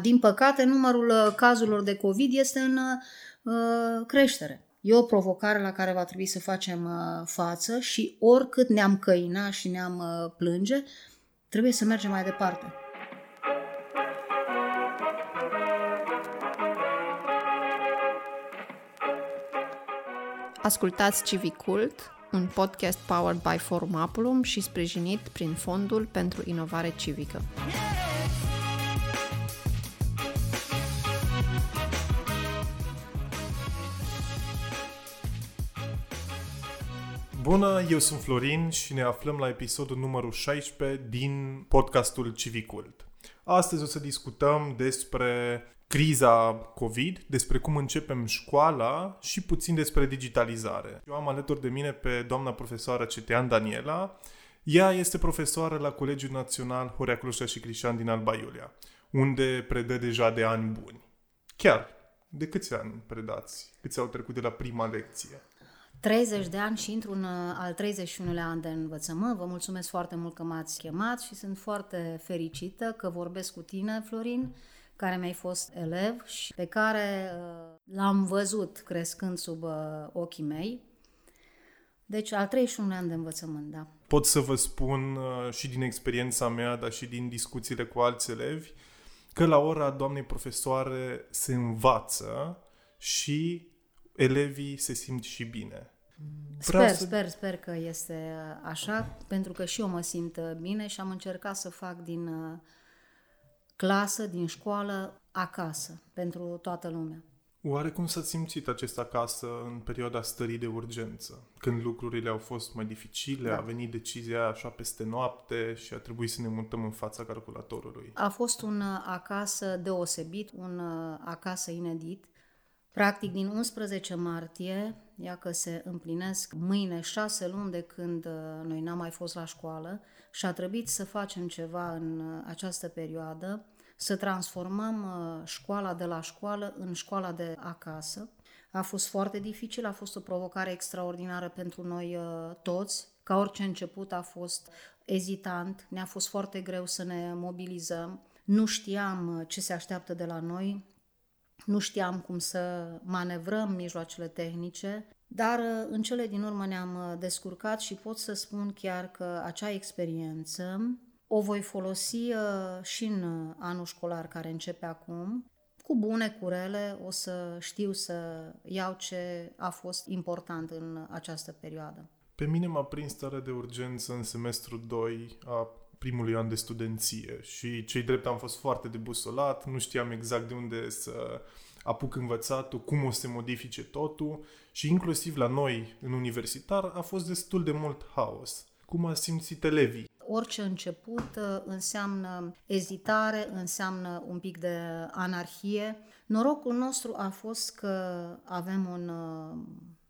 Din păcate, numărul uh, cazurilor de COVID este în uh, creștere. E o provocare la care va trebui să facem uh, față și oricât ne-am căina și ne-am uh, plânge, trebuie să mergem mai departe. Ascultați Civicult, un podcast powered by Forum Apulum și sprijinit prin Fondul pentru Inovare Civică. Bună, eu sunt Florin și ne aflăm la episodul numărul 16 din podcastul Civicult. Astăzi o să discutăm despre criza COVID, despre cum începem școala și puțin despre digitalizare. Eu am alături de mine pe doamna profesoară Cetean Daniela. Ea este profesoară la Colegiul Național Horea Clușa și Crișan din Alba Iulia, unde predă deja de ani buni. Chiar, de câți ani predați? Câți au trecut de la prima lecție? 30 de ani și intru în uh, al 31-lea an de învățământ. Vă mulțumesc foarte mult că m-ați chemat și sunt foarte fericită că vorbesc cu tine, Florin, care mi-ai fost elev și pe care uh, l-am văzut crescând sub uh, ochii mei. Deci al 31 an de învățământ, da. Pot să vă spun și din experiența mea, dar și din discuțiile cu alți elevi, că la ora doamnei profesoare se învață și elevii se simt și bine. Vreau sper, să... sper, sper că este așa, pentru că și eu mă simt bine și am încercat să fac din uh, clasă, din școală, acasă, pentru toată lumea. Oare cum s-a simțit acest acasă în perioada stării de urgență? Când lucrurile au fost mai dificile, da. a venit decizia așa peste noapte și a trebuit să ne mutăm în fața calculatorului. A fost un uh, acasă deosebit, un uh, acasă inedit. Practic, din 11 martie, ia că se împlinesc mâine șase luni de când uh, noi n-am mai fost la școală și a trebuit să facem ceva în uh, această perioadă, să transformăm uh, școala de la școală în școala de acasă. A fost foarte dificil, a fost o provocare extraordinară pentru noi toți. Ca orice început a fost ezitant, ne-a fost foarte greu să ne mobilizăm. Nu știam ce se așteaptă de la noi, nu știam cum să manevrăm mijloacele tehnice, dar uh, în cele din urmă ne-am uh, descurcat și pot să spun chiar că acea experiență o voi folosi uh, și în anul școlar care începe acum. Cu bune, cu rele, o să știu să iau ce a fost important în această perioadă. Pe mine m-a prins starea de urgență în semestrul 2 a primului an de studenție și cei drept am fost foarte debusolat, nu știam exact de unde să apuc învățatul, cum o să se modifice totul și inclusiv la noi în universitar a fost destul de mult haos. Cum a simțit elevii? Orice început uh, înseamnă ezitare, înseamnă un pic de anarhie. Norocul nostru a fost că avem un uh,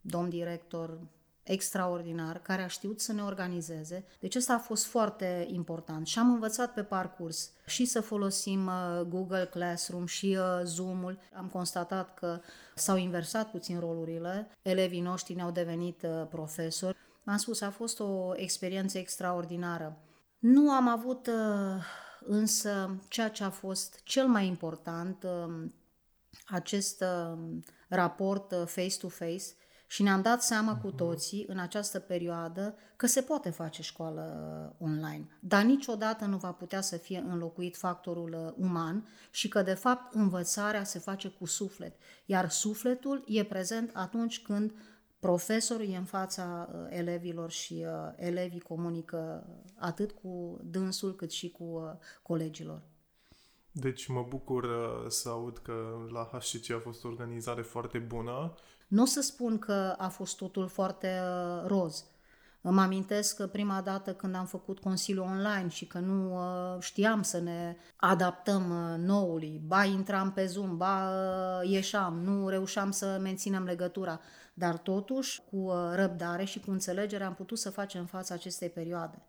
domn director extraordinar, care a știut să ne organizeze. Deci asta a fost foarte important și am învățat pe parcurs și să folosim uh, Google Classroom și uh, Zoom-ul. Am constatat că s-au inversat puțin rolurile, elevii noștri ne-au devenit uh, profesori. Am spus, a fost o experiență extraordinară. Nu am avut însă ceea ce a fost cel mai important, acest raport face-to-face, și ne-am dat seama cu toții în această perioadă că se poate face școală uh, online, dar niciodată nu va putea să fie înlocuit factorul uh, uman și că de fapt învățarea se face cu suflet, iar sufletul e prezent atunci când profesorul e în fața uh, elevilor și elevii comunică atât cu dânsul cât și cu colegilor. Deci mă bucur să aud că la HCC a fost o organizare foarte bună nu o să spun că a fost totul foarte uh, roz. Îmi amintesc că prima dată când am făcut Consiliul Online și că nu uh, știam să ne adaptăm uh, noului, ba intram pe Zoom, ba uh, ieșeam, nu reușeam să menținem legătura, dar totuși cu uh, răbdare și cu înțelegere am putut să facem față acestei perioade.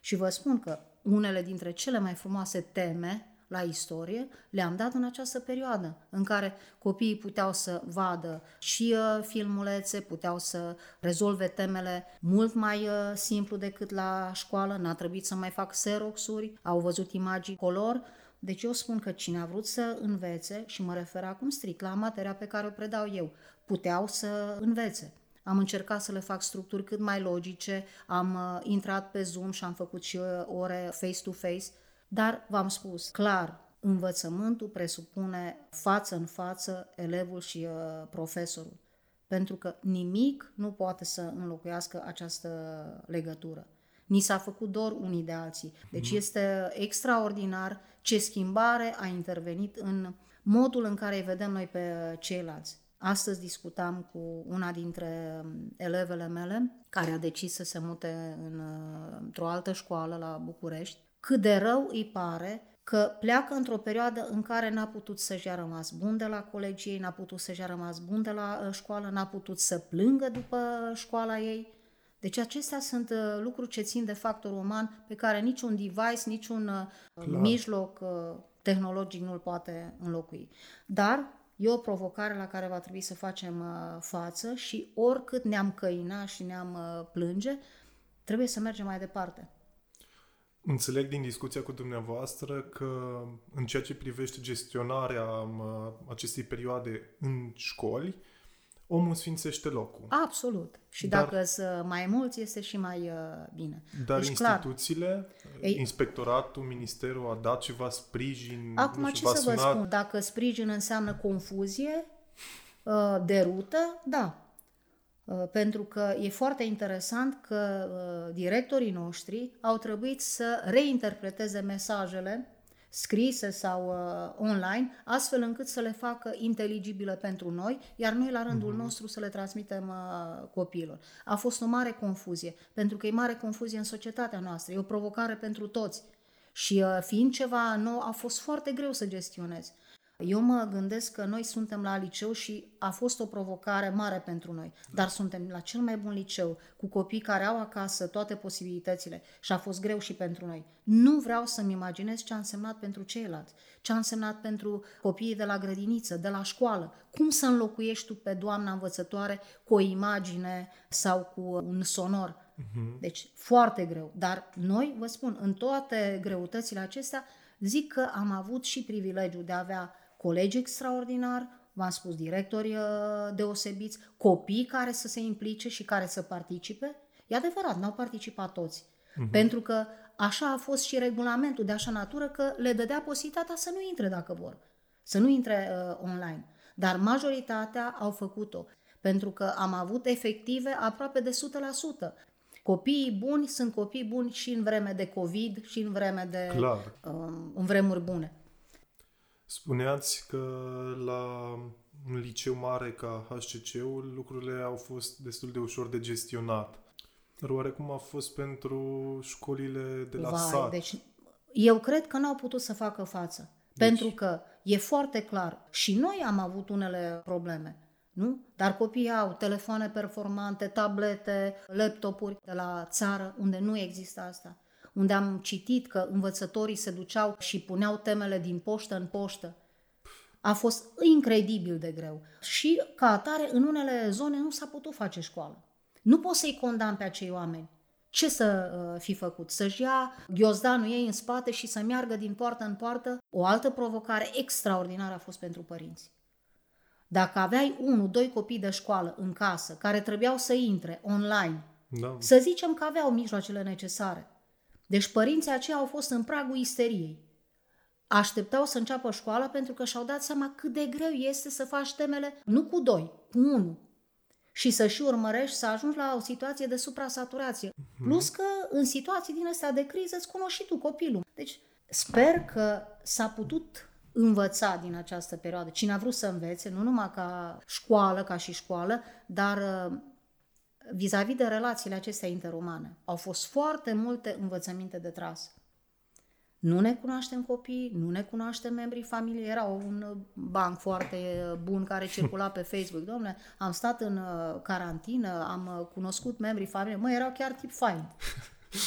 Și vă spun că unele dintre cele mai frumoase teme la istorie, le-am dat în această perioadă în care copiii puteau să vadă și uh, filmulețe, puteau să rezolve temele mult mai uh, simplu decât la școală, n-a trebuit să mai fac xeroxuri, au văzut imagini color, Deci eu spun că cine a vrut să învețe, și mă refer acum strict la materia pe care o predau eu, puteau să învețe. Am încercat să le fac structuri cât mai logice, am uh, intrat pe Zoom și am făcut și uh, ore face-to-face, dar v-am spus clar, învățământul presupune față în față elevul și uh, profesorul, pentru că nimic nu poate să înlocuiască această legătură. Ni s-a făcut dor unii de alții. Deci mm. este extraordinar ce schimbare a intervenit în modul în care îi vedem noi pe ceilalți. Astăzi discutam cu una dintre um, elevele mele care a decis să se mute în, uh, într-o altă școală la București. Cât de rău îi pare că pleacă într-o perioadă în care n-a putut să-și a rămas bun de la colegii ei, n-a putut să-și a rămas bun de la uh, școală, n-a putut să plângă după școala ei. Deci acestea sunt uh, lucruri ce țin de factorul uman pe care niciun device, niciun Clar. mijloc tehnologic nu-l poate înlocui. Dar E o provocare la care va trebui să facem uh, față și oricât ne-am căina și ne-am uh, plânge, trebuie să mergem mai departe. Înțeleg din discuția cu dumneavoastră că în ceea ce privește gestionarea uh, acestei perioade în școli, omul sfințește locul. Absolut. Și dar, dacă sunt mai mulți, este și mai uh, bine. Dar deci, instituțiile, clar, Ei, inspectoratul, ministerul a dat ceva sprijin? Acum ce să sunat? vă spun? Dacă sprijin înseamnă confuzie, uh, derută, da. Uh, pentru că e foarte interesant că uh, directorii noștri au trebuit să reinterpreteze mesajele scrise sau uh, online, astfel încât să le facă inteligibile pentru noi, iar noi la rândul mm-hmm. nostru să le transmitem uh, copiilor. A fost o mare confuzie, pentru că e mare confuzie în societatea noastră, e o provocare pentru toți. Și uh, fiind ceva nou, a fost foarte greu să gestionezi. Eu mă gândesc că noi suntem la liceu și a fost o provocare mare pentru noi, dar suntem la cel mai bun liceu, cu copii care au acasă toate posibilitățile și a fost greu și pentru noi. Nu vreau să-mi imaginez ce a însemnat pentru ceilalți, ce a însemnat pentru copiii de la grădiniță, de la școală. Cum să înlocuiești tu pe doamna învățătoare cu o imagine sau cu un sonor? Mhm. Deci foarte greu. Dar noi, vă spun, în toate greutățile acestea, zic că am avut și privilegiul de a avea colegi extraordinari, v-am spus, directori uh, deosebiți, copii care să se implice și care să participe. E adevărat, n-au participat toți. Uh-huh. Pentru că așa a fost și regulamentul de așa natură că le dădea posibilitatea să nu intre dacă vor, să nu intre uh, online. Dar majoritatea au făcut-o, pentru că am avut efective aproape de 100%. Copiii buni sunt copii buni și în vreme de COVID și în vreme de Clar. Uh, în vremuri bune. Spuneați că la un liceu mare ca HCC-ul lucrurile au fost destul de ușor de gestionat. Dar oarecum a fost pentru școlile de la Vai, sat? Deci eu cred că n-au putut să facă față. Deci... Pentru că e foarte clar, și noi am avut unele probleme, nu? Dar copiii au telefoane performante, tablete, laptopuri de la țară, unde nu există asta unde am citit că învățătorii se duceau și puneau temele din poștă în poștă. A fost incredibil de greu. Și, ca atare, în unele zone nu s-a putut face școală. Nu poți să-i condamn pe acei oameni. Ce să uh, fi făcut? Să-și ia ghiozdanul ei în spate și să meargă din poartă în poartă? O altă provocare extraordinară a fost pentru părinți. Dacă aveai unul, doi copii de școală în casă care trebuiau să intre online, da. să zicem că aveau mijloacele necesare, deci părinții aceia au fost în pragul isteriei. Așteptau să înceapă școala pentru că și-au dat seama cât de greu este să faci temele nu cu doi, cu unul. Și să și urmărești să ajungi la o situație de suprasaturație. Mm-hmm. Plus că în situații din astea de criză îți cunoști și tu copilul. Deci sper că s-a putut învăța din această perioadă. Cine a vrut să învețe, nu numai ca școală, ca și școală, dar vis-a-vis de relațiile acestea interumane. Au fost foarte multe învățăminte de tras. Nu ne cunoaștem copii, nu ne cunoaștem membrii familiei. Era un banc foarte bun care circula pe Facebook. Domnule, am stat în uh, carantină, am uh, cunoscut membrii familiei. Mă, erau chiar tip fain.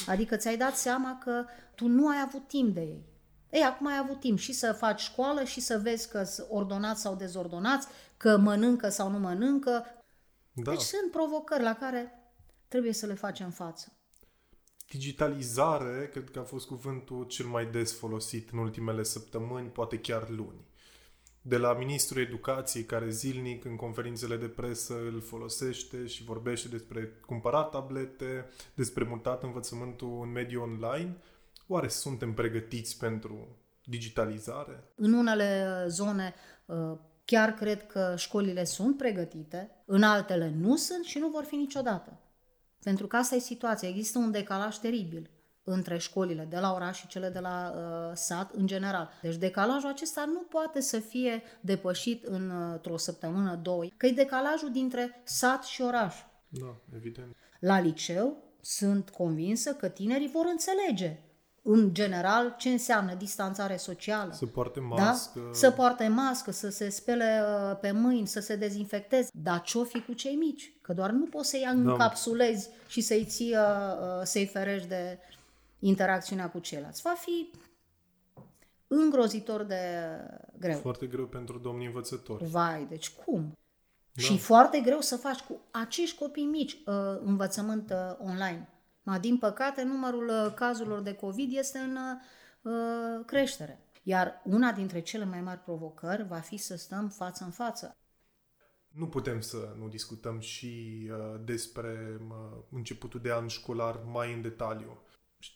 Adică ți-ai dat seama că tu nu ai avut timp de ei. Ei, acum ai avut timp și să faci școală și să vezi că sunt ordonați sau dezordonați, că mănâncă sau nu mănâncă, da. Deci sunt provocări la care trebuie să le facem față. Digitalizare, cred că a fost cuvântul cel mai des folosit în ultimele săptămâni, poate chiar luni. De la Ministrul Educației, care zilnic în conferințele de presă îl folosește și vorbește despre cumpărat tablete, despre mutat învățământul în mediul online, oare suntem pregătiți pentru digitalizare? În unele zone uh, chiar cred că școlile sunt pregătite, în altele nu sunt și nu vor fi niciodată. Pentru că asta e situația. Există un decalaj teribil între școlile de la oraș și cele de la uh, sat în general. Deci decalajul acesta nu poate să fie depășit uh, într-o săptămână, două, că e decalajul dintre sat și oraș. Da, evident. La liceu sunt convinsă că tinerii vor înțelege în general, ce înseamnă distanțare socială. Să poarte mască. Da? Să poarte mască, să se spele uh, pe mâini, să se dezinfecteze. Dar ce-o fi cu cei mici? Că doar nu poți să-i da. încapsulezi și să-i ții, uh, uh, să-i ferești de interacțiunea cu ceilalți. Va fi îngrozitor de greu. Foarte greu pentru domnii învățători. Vai, deci cum? Da. Și foarte greu să faci cu acești copii mici învățământ online. Ma, din păcate, numărul uh, cazurilor de COVID este în uh, creștere. Iar una dintre cele mai mari provocări va fi să stăm față în față. Nu putem să nu discutăm și uh, despre uh, începutul de an școlar mai în detaliu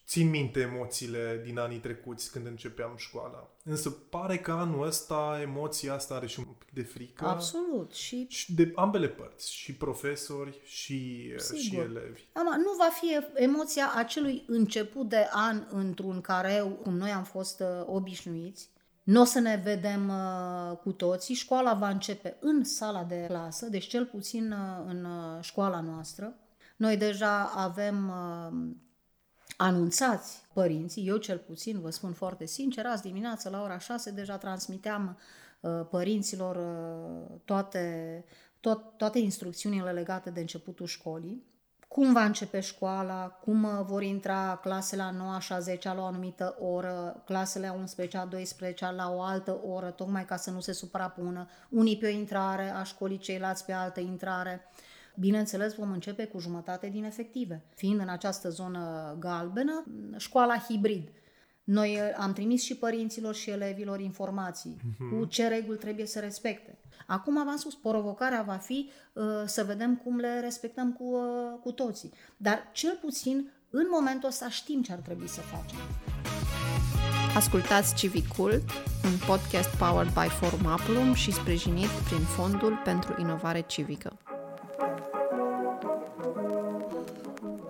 țin minte emoțiile din anii trecuți când începeam școala. Însă pare că anul ăsta emoția asta are și un pic de frică. Absolut. Și, și de ambele părți. Și profesori și, și elevi. Ama, nu va fi emoția acelui început de an într-un careu cum noi am fost uh, obișnuiți. Nu o să ne vedem uh, cu toții. Școala va începe în sala de clasă, deci cel puțin uh, în uh, școala noastră. Noi deja avem uh, anunțați părinții, eu cel puțin, vă spun foarte sincer, azi dimineață la ora 6 deja transmiteam uh, părinților uh, toate, tot, toate instrucțiunile legate de începutul școlii, cum va începe școala, cum uh, vor intra clasele a 9 și a 10 la o anumită oră, clasele a 11 a 12 la o altă oră, tocmai ca să nu se suprapună, unii pe o intrare a școlii, ceilalți pe altă intrare. Uh, Bineînțeles, vom începe cu jumătate din efective. Fiind în această zonă galbenă, școala hibrid. Noi uh, am trimis și părinților și elevilor informații uh-huh. cu ce reguli trebuie să respecte. Acum v-am spus, provocarea va fi uh, să vedem cum le respectăm cu, uh, cu toții. Dar cel puțin în momentul ăsta știm ce ar trebui să facem. Ascultați Civicult, un podcast powered by Forum Apulum și sprijinit prin Fondul pentru Inovare Civică.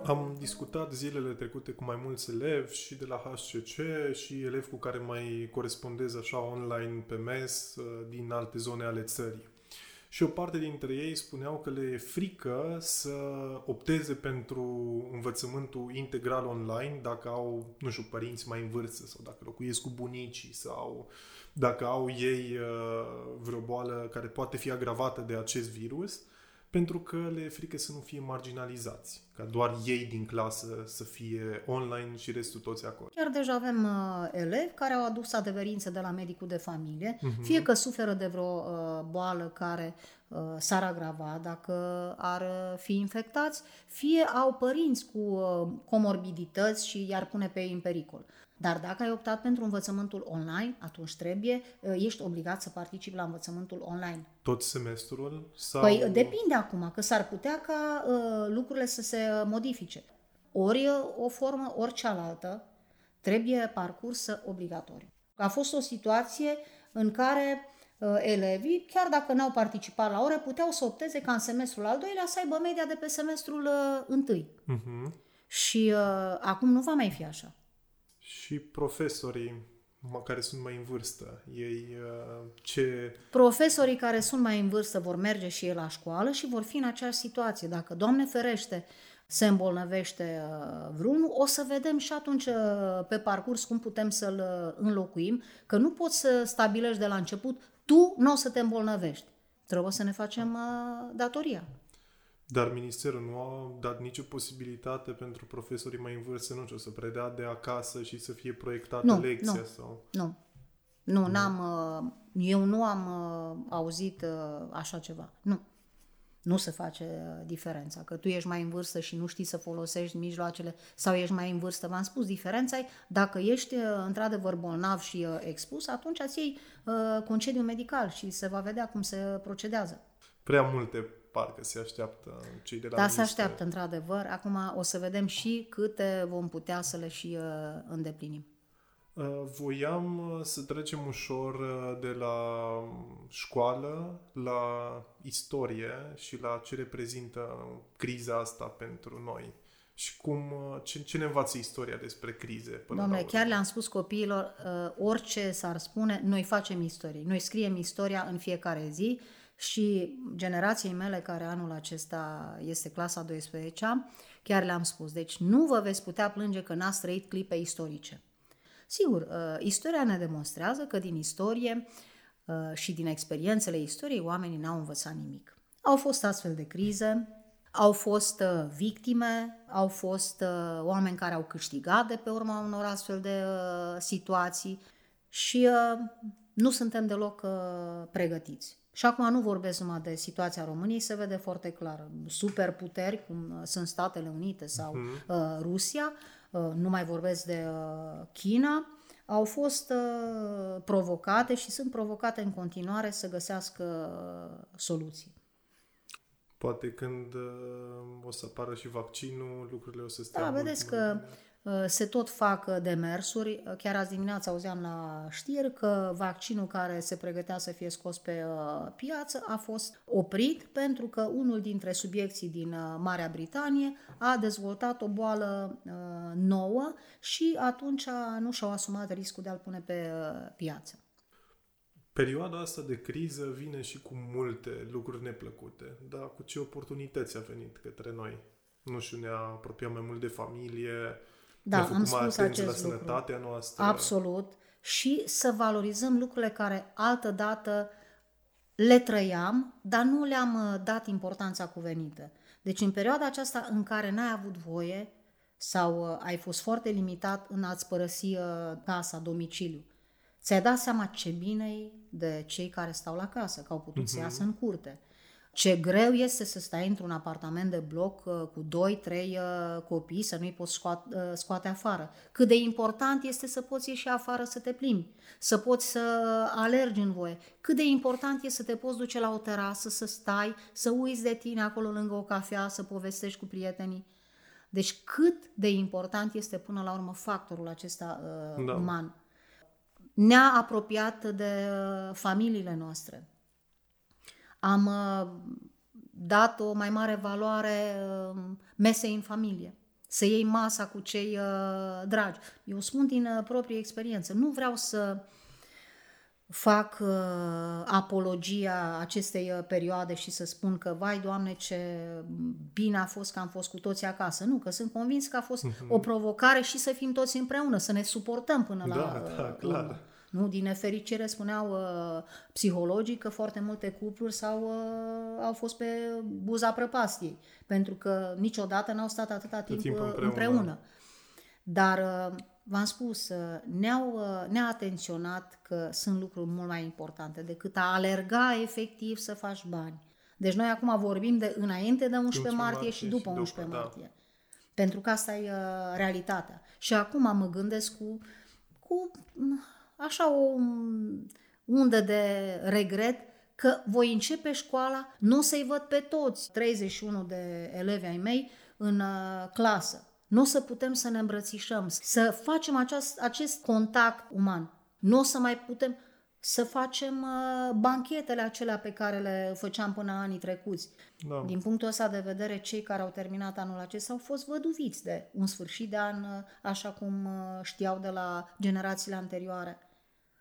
Am discutat zilele trecute cu mai mulți elevi și de la HCC și elevi cu care mai corespondez așa online pe mes uh, din alte zone ale țării. Și o parte dintre ei spuneau că le e frică să opteze pentru învățământul integral online dacă au, nu știu, părinți mai în vârstă sau dacă locuiesc cu bunicii sau dacă au ei uh, vreo boală care poate fi agravată de acest virus pentru că le e frică să nu fie marginalizați, ca doar ei din clasă să fie online și restul toți acolo. Chiar deja avem uh, elevi care au adus adeverințe de la medicul de familie, uh-huh. fie că suferă de vreo uh, boală care uh, s-ar agrava dacă ar uh, fi infectați, fie au părinți cu uh, comorbidități și i-ar pune pe ei în pericol. Dar dacă ai optat pentru învățământul online, atunci trebuie, uh, ești obligat să participi la învățământul online. Tot semestrul? Sau... Păi depinde acum, că s-ar putea ca uh, lucrurile să se modifice. Ori uh, o formă, ori cealaltă, trebuie parcursă obligatoriu. A fost o situație în care uh, elevii, chiar dacă n-au participat la ore, puteau să opteze ca în semestrul al doilea să aibă media de pe semestrul uh, întâi. Uh-huh. Și uh, acum nu va mai fi așa și profesorii care sunt mai în vârstă, ei uh, ce... Profesorii care sunt mai în vârstă vor merge și ei la școală și vor fi în aceeași situație. Dacă, Doamne ferește, se îmbolnăvește uh, vreunul, o să vedem și atunci uh, pe parcurs cum putem să-l înlocuim, că nu poți să stabilești de la început, tu nu o să te îmbolnăvești. Trebuie să ne facem datoria. Dar ministerul nu a dat nicio posibilitate pentru profesorii mai în vârstă, nu știu, să predea de acasă și să fie proiectată nu, lecția nu, sau... Nu, nu, n-am, uh, eu nu am uh, auzit uh, așa ceva. Nu. Nu se face uh, diferența, că tu ești mai în vârstă și nu știi să folosești mijloacele sau ești mai în vârstă. V-am spus, diferența e dacă ești uh, într-adevăr bolnav și uh, expus, atunci îți iei uh, concediu medical și se va vedea cum se procedează. Prea multe parcă se așteaptă cei de la Da, se minister. așteaptă într-adevăr. Acum o să vedem și câte vom putea să le și uh, îndeplinim. Uh, Voiam uh, să trecem ușor uh, de la școală la istorie și la ce reprezintă criza asta pentru noi. Și cum, uh, ce, ce ne învață istoria despre crize până Domnule, la urmă? chiar le-am spus copiilor, uh, orice s-ar spune, noi facem istorie. Noi scriem istoria în fiecare zi și generației mele, care anul acesta este clasa 12-a, chiar le-am spus. Deci nu vă veți putea plânge că n-ați trăit clipe istorice. Sigur, uh, istoria ne demonstrează că din istorie uh, și din experiențele istoriei oamenii n-au învățat nimic. Au fost astfel de crize, au fost uh, victime, au fost uh, oameni care au câștigat de pe urma unor astfel de uh, situații și uh, nu suntem deloc uh, pregătiți. Și acum nu vorbesc numai de situația României, se vede foarte clar. Superputeri, cum uh, sunt Statele Unite sau uh, Rusia, uh, nu mai vorbesc de uh, China, au fost uh, provocate și sunt provocate în continuare să găsească uh, soluții. Poate când uh, o să apară și vaccinul, lucrurile o să stea Da, mult, vedeți mult că bine. Uh, se tot fac uh, demersuri. Uh, Chiar azi dimineața auzeam la știri că vaccinul care se pregătea să fie scos pe uh, piață a fost oprit pentru că unul dintre subiecții din uh, Marea Britanie a dezvoltat o boală uh, nouă și atunci nu și-au asumat riscul de a-l pune pe uh, piață. Perioada asta de criză vine și cu multe lucruri neplăcute, dar cu ce oportunități a venit către noi? Nu știu, ne-a apropiat mai mult de familie, Da, ne-a am făcut mai spus atenți la acest lucru. sănătatea noastră. Absolut. Și să valorizăm lucrurile care altădată le trăiam, dar nu le-am uh, dat importanța cuvenită. Deci în perioada aceasta în care n-ai avut voie sau uh, ai fost foarte limitat în a-ți părăsi uh, casa, domiciliu, ți-ai dat seama ce bine e de cei care stau la casă, că au putut uh-huh. să iasă în curte. Ce greu este să stai într-un apartament de bloc uh, cu 2-3 copii, să nu-i poți scoate, uh, scoate afară. Cât de important este să poți ieși afară să te plimbi, să poți să alergi în voie. Cât de important este să te poți duce la o terasă, să stai, să uiți de tine acolo lângă o cafea, să povestești cu prietenii. Deci cât de important este până la urmă factorul acesta uh, Da. da. uman. Ne-a apropiat de uh, familiile noastre. Am uh, dat o mai mare valoare uh, mesei în familie. Să iei masa cu cei uh, dragi. Eu spun din uh, proprie experiență. Nu vreau să fac uh, apologia acestei uh, perioade și să spun că, vai, Doamne, ce bine a fost că am fost cu toții acasă. Nu, că sunt convins că a fost o provocare și să fim toți împreună, să ne suportăm până la Da, da, uh, clar. urmă. Nu, din nefericire spuneau uh, psihologii că foarte multe cupluri s-au, uh, au fost pe buza prăpastiei, pentru că niciodată n-au stat atâta timp, timp uh, împreună. împreună. Dar uh, v-am spus, uh, ne-au, uh, ne-a atenționat că sunt lucruri mult mai importante decât a alerga efectiv să faci bani. Deci noi acum vorbim de înainte de 11 11 martie, martie și după și după, 11 da. martie. Pentru că asta e uh, realitatea. Și acum mă gândesc cu, cu m, așa o m, undă de regret că voi începe școala, nu o să-i văd pe toți, 31 de elevi ai mei, în uh, clasă. Nu o să putem să ne îmbrățișăm, să facem acest, acest contact uman. Nu o să mai putem să facem uh, banchetele acelea pe care le făceam până anii trecuți. Da. Din punctul ăsta de vedere, cei care au terminat anul acesta au fost văduviți de un sfârșit de an, uh, așa cum uh, știau de la generațiile anterioare.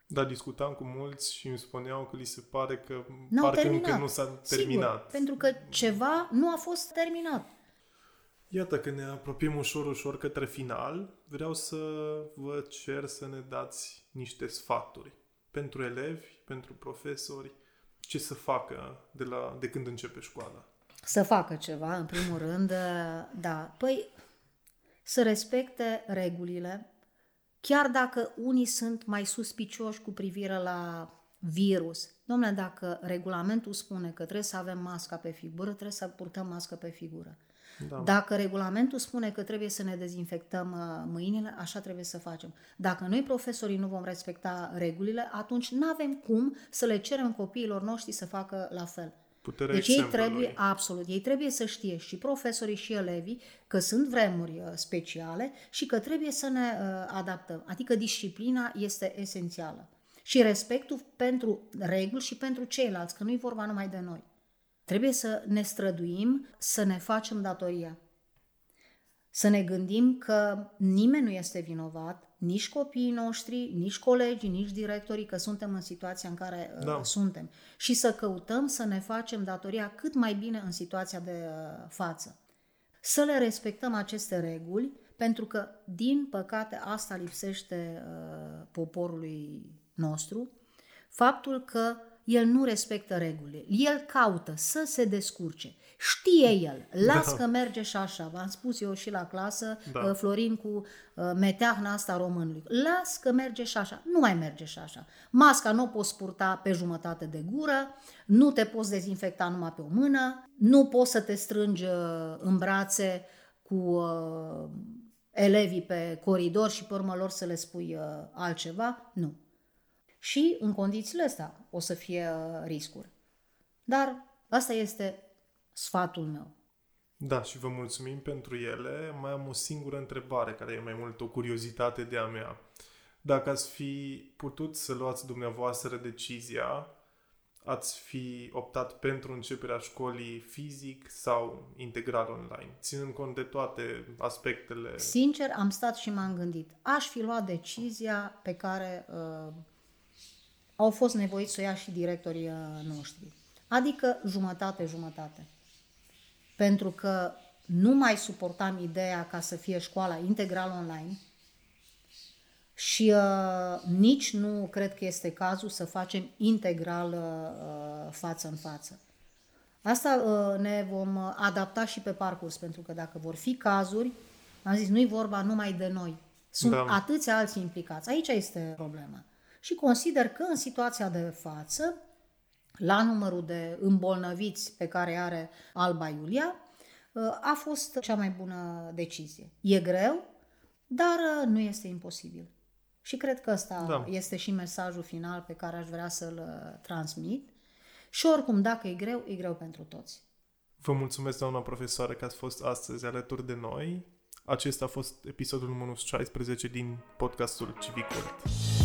Da, discutam cu mulți și îmi spuneau că li se pare că N-au parcă terminat. încă nu s-a terminat. Sigur, pentru că ceva nu a fost terminat. Iată că ne apropiem ușor, ușor către final. Vreau să vă cer să ne dați niște sfaturi pentru elevi, pentru profesori, ce să facă de, la, de când începe școala. Să facă ceva, în primul rând, uh, da. Păi, să respecte regulile, chiar dacă unii sunt mai suspicioși cu privire la virus. Domnule, dacă regulamentul spune că trebuie să avem masca pe figură, trebuie să purtăm mască pe figură. Da. Dacă regulamentul spune că trebuie să ne dezinfectăm uh, mâinile, așa trebuie să facem. Dacă noi, profesorii, nu vom respecta regulile, atunci nu avem cum să le cerem copiilor noștri să facă la fel. Puterea deci ei trebuie, absolut, ei trebuie să știe și profesorii și elevii că sunt vremuri uh, speciale și că trebuie să ne uh, adaptăm. Adică disciplina este esențială. Și respectul pentru reguli și pentru ceilalți, că nu-i vorba numai de noi. Trebuie să ne străduim să ne facem datoria. Să ne gândim că nimeni nu este vinovat, nici copiii noștri, nici colegii, nici directorii, că suntem în situația în care uh, da. uh, suntem. Și să căutăm să ne facem datoria cât mai bine în situația de uh, față. Să le respectăm aceste reguli, pentru că, din păcate, asta lipsește uh, poporului nostru, faptul că el nu respectă regulile. El caută să se descurce. Știe el, las da. că merge și așa. V-am spus eu și la clasă, da. Uh, Florin cu uh, meteahna asta românului. Las că merge și așa. Nu mai merge și așa. Masca nu o poți purta pe jumătate de gură, nu te poți dezinfecta numai pe o mână, nu poți să te strângi uh, în brațe cu uh, elevii pe coridor și pe urmă lor să le spui uh, altceva. Nu. Și în condițiile astea o să fie uh, riscuri. Dar asta este sfatul meu. Da, și vă mulțumim pentru ele. Mai am o singură întrebare, care e mai mult o curiozitate de a mea. Dacă ați fi putut să luați dumneavoastră decizia, ați fi optat pentru începerea școlii fizic sau integral online, ținând cont de toate aspectele... Sincer, am stat și m-am gândit. Aș fi luat decizia pe care uh, au fost nevoiți să o ia și directorii uh, noștri. Adică jumătate-jumătate. Pentru că nu mai suportam ideea ca să fie școala integral online și uh, nici nu cred că este cazul să facem integral uh, față în față. Asta uh, ne vom adapta și pe parcurs, pentru că dacă vor fi cazuri, am zis, nu-i vorba numai de noi. Sunt da. atâția alții implicați. Aici este problema și consider că în situația de față, la numărul de îmbolnăviți pe care are Alba Iulia, a fost cea mai bună decizie. E greu, dar nu este imposibil. Și cred că ăsta da. este și mesajul final pe care aș vrea să-l transmit. Și oricum, dacă e greu, e greu pentru toți. Vă mulțumesc, doamna profesoară, că ați fost astăzi alături de noi. Acesta a fost episodul numărul 16 din podcastul Civicult.